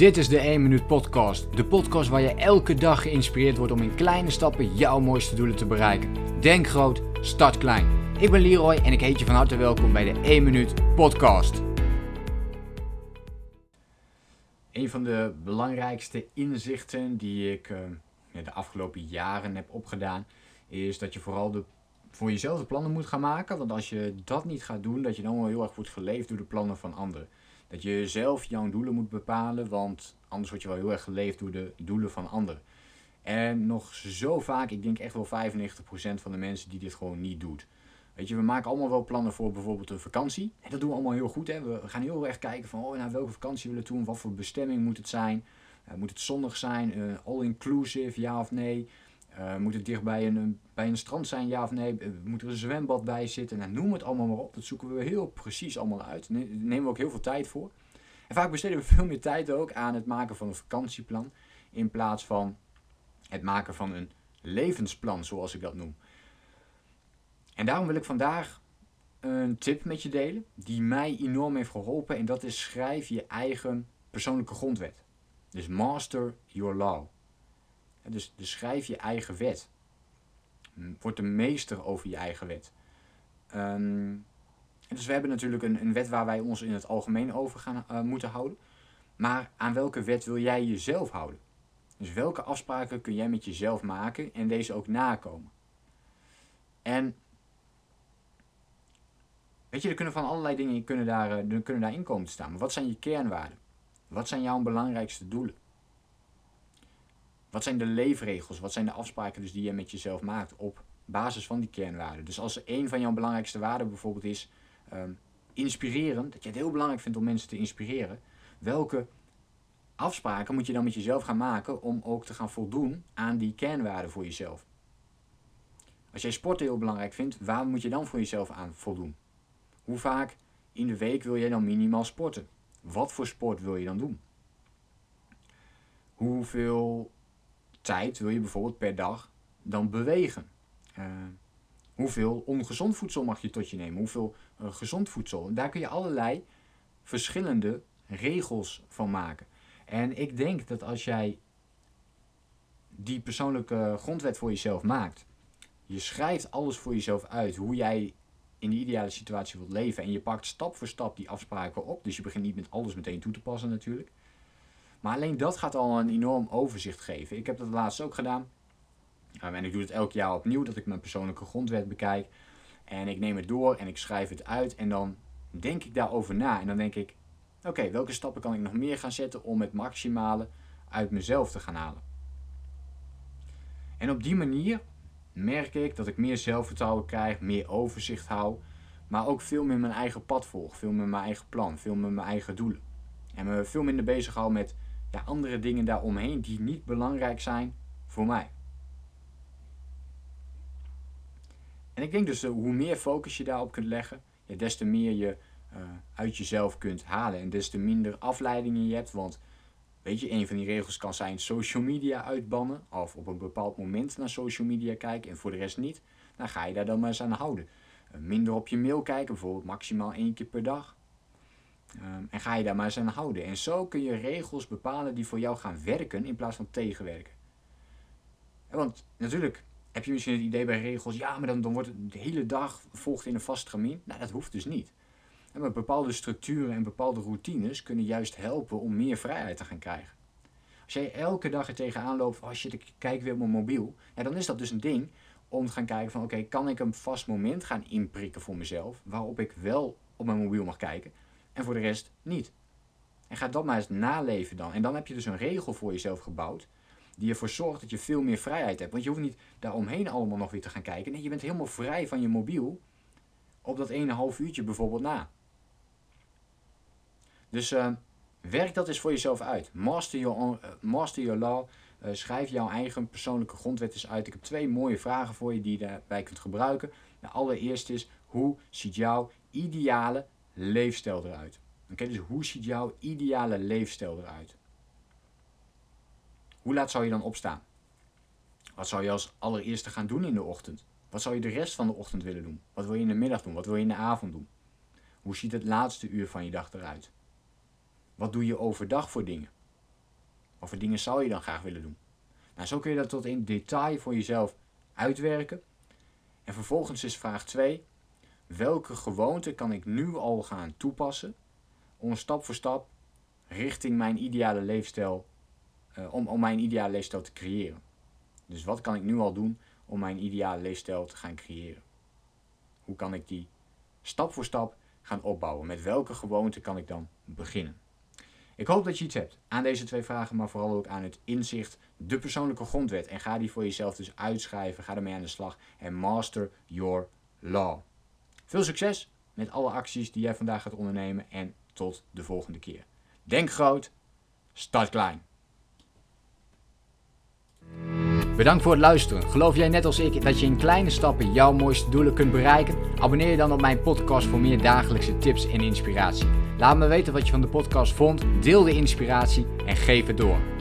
Dit is de 1 Minuut Podcast. De podcast waar je elke dag geïnspireerd wordt om in kleine stappen jouw mooiste doelen te bereiken. Denk groot, start klein. Ik ben Leroy en ik heet je van harte welkom bij de 1 Minuut Podcast. Een van de belangrijkste inzichten die ik uh, de afgelopen jaren heb opgedaan, is dat je vooral voor jezelf de plannen moet gaan maken. Want als je dat niet gaat doen, dat je dan wel heel erg wordt geleefd door de plannen van anderen. Dat je zelf jouw doelen moet bepalen, want anders word je wel heel erg geleefd door de doelen van anderen. En nog zo vaak, ik denk echt wel 95% van de mensen die dit gewoon niet doet. Weet je, we maken allemaal wel plannen voor bijvoorbeeld een vakantie. En dat doen we allemaal heel goed. Hè? We gaan heel erg kijken van oh, naar welke vakantie willen we doen, wat voor bestemming moet het zijn. Uh, moet het zonnig zijn, uh, all-inclusive, ja of nee. Uh, moet het dicht bij een, bij een strand zijn, ja of nee? moet er een zwembad bij zitten? Nou, noem het allemaal maar op. Dat zoeken we heel precies allemaal uit. Daar nemen we ook heel veel tijd voor. En vaak besteden we veel meer tijd ook aan het maken van een vakantieplan. In plaats van het maken van een levensplan, zoals ik dat noem. En daarom wil ik vandaag een tip met je delen die mij enorm heeft geholpen. En dat is schrijf je eigen persoonlijke grondwet. Dus master your law. Dus, dus schrijf je eigen wet. Word de meester over je eigen wet. Um, dus we hebben natuurlijk een, een wet waar wij ons in het algemeen over gaan uh, moeten houden. Maar aan welke wet wil jij jezelf houden? Dus welke afspraken kun jij met jezelf maken en deze ook nakomen? En weet je, er kunnen van allerlei dingen kunnen daar, eh, kunnen daarin komen te staan. Maar wat zijn je kernwaarden? Wat zijn jouw belangrijkste doelen? Wat zijn de leefregels? Wat zijn de afspraken dus die je met jezelf maakt op basis van die kernwaarden? Dus als een van jouw belangrijkste waarden bijvoorbeeld is um, inspireren, dat je het heel belangrijk vindt om mensen te inspireren, welke afspraken moet je dan met jezelf gaan maken om ook te gaan voldoen aan die kernwaarden voor jezelf? Als jij sporten heel belangrijk vindt, waar moet je dan voor jezelf aan voldoen? Hoe vaak in de week wil jij dan minimaal sporten? Wat voor sport wil je dan doen? Hoeveel tijd wil je bijvoorbeeld per dag dan bewegen? Uh, hoeveel ongezond voedsel mag je tot je nemen? Hoeveel uh, gezond voedsel? Daar kun je allerlei verschillende regels van maken. En ik denk dat als jij die persoonlijke grondwet voor jezelf maakt, je schrijft alles voor jezelf uit, hoe jij in de ideale situatie wilt leven en je pakt stap voor stap die afspraken op. Dus je begint niet met alles meteen toe te passen natuurlijk. Maar alleen dat gaat al een enorm overzicht geven. Ik heb dat laatst ook gedaan. En ik doe het elk jaar opnieuw, dat ik mijn persoonlijke grondwet bekijk. En ik neem het door en ik schrijf het uit. En dan denk ik daarover na. En dan denk ik, oké, welke stappen kan ik nog meer gaan zetten om het maximale uit mezelf te gaan halen? En op die manier merk ik dat ik meer zelfvertrouwen krijg, meer overzicht hou. Maar ook veel meer mijn eigen pad volg, veel meer mijn eigen plan, veel meer mijn eigen doelen. En me veel minder bezig hou met ja, andere dingen daaromheen die niet belangrijk zijn voor mij. En ik denk dus uh, hoe meer focus je daarop kunt leggen, ja, des te meer je uh, uit jezelf kunt halen. En des te minder afleidingen je hebt. Want weet je, een van die regels kan zijn social media uitbannen. Of op een bepaald moment naar social media kijken en voor de rest niet. Dan ga je daar dan maar eens aan houden. Uh, minder op je mail kijken, bijvoorbeeld maximaal één keer per dag. Um, en ga je daar maar eens aan houden. En zo kun je regels bepalen die voor jou gaan werken in plaats van tegenwerken. Want natuurlijk, heb je misschien het idee bij regels, ja, maar dan, dan wordt het de hele dag volgt in een vast stramien. Nou, dat hoeft dus niet. En met bepaalde structuren en bepaalde routines kunnen juist helpen om meer vrijheid te gaan krijgen. Als jij elke dag er tegenaan loopt, als je ik kijk weer op mijn mobiel, dan is dat dus een ding om te gaan kijken van oké, kan ik een vast moment gaan inprikken voor mezelf, waarop ik wel op mijn mobiel mag kijken en voor de rest niet. En ga dat maar eens naleven dan. En dan heb je dus een regel voor jezelf gebouwd die ervoor zorgt dat je veel meer vrijheid hebt. Want je hoeft niet daaromheen allemaal nog weer te gaan kijken. Nee, je bent helemaal vrij van je mobiel op dat ene half uurtje bijvoorbeeld na. Dus uh, werk dat eens voor jezelf uit. Master your, uh, master your law. Uh, schrijf jouw eigen persoonlijke grondwet eens uit. Ik heb twee mooie vragen voor je die je daarbij kunt gebruiken. De allereerste is, hoe ziet jouw ideale leefstijl eruit? Oké, dus hoe ziet jouw ideale leefstijl eruit? Hoe laat zou je dan opstaan? Wat zou je als allereerste gaan doen in de ochtend? Wat zou je de rest van de ochtend willen doen? Wat wil je in de middag doen? Wat wil je in de avond doen? Hoe ziet het laatste uur van je dag eruit? Wat doe je overdag voor dingen? Wat voor dingen zou je dan graag willen doen? Nou, zo kun je dat tot in detail voor jezelf uitwerken. En vervolgens is vraag 2. Welke gewoonte kan ik nu al gaan toepassen om stap voor stap richting mijn ideale leefstijl, uh, om, om mijn ideale leefstijl te creëren? Dus wat kan ik nu al doen om mijn ideale leefstijl te gaan creëren? Hoe kan ik die stap voor stap gaan opbouwen? Met welke gewoonte kan ik dan beginnen? Ik hoop dat je iets hebt aan deze twee vragen, maar vooral ook aan het inzicht, de persoonlijke grondwet. En ga die voor jezelf dus uitschrijven, ga ermee aan de slag en master your law. Veel succes met alle acties die jij vandaag gaat ondernemen en tot de volgende keer. Denk groot, start klein. Bedankt voor het luisteren. Geloof jij net als ik dat je in kleine stappen jouw mooiste doelen kunt bereiken? Abonneer je dan op mijn podcast voor meer dagelijkse tips en inspiratie. Laat me weten wat je van de podcast vond, deel de inspiratie en geef het door.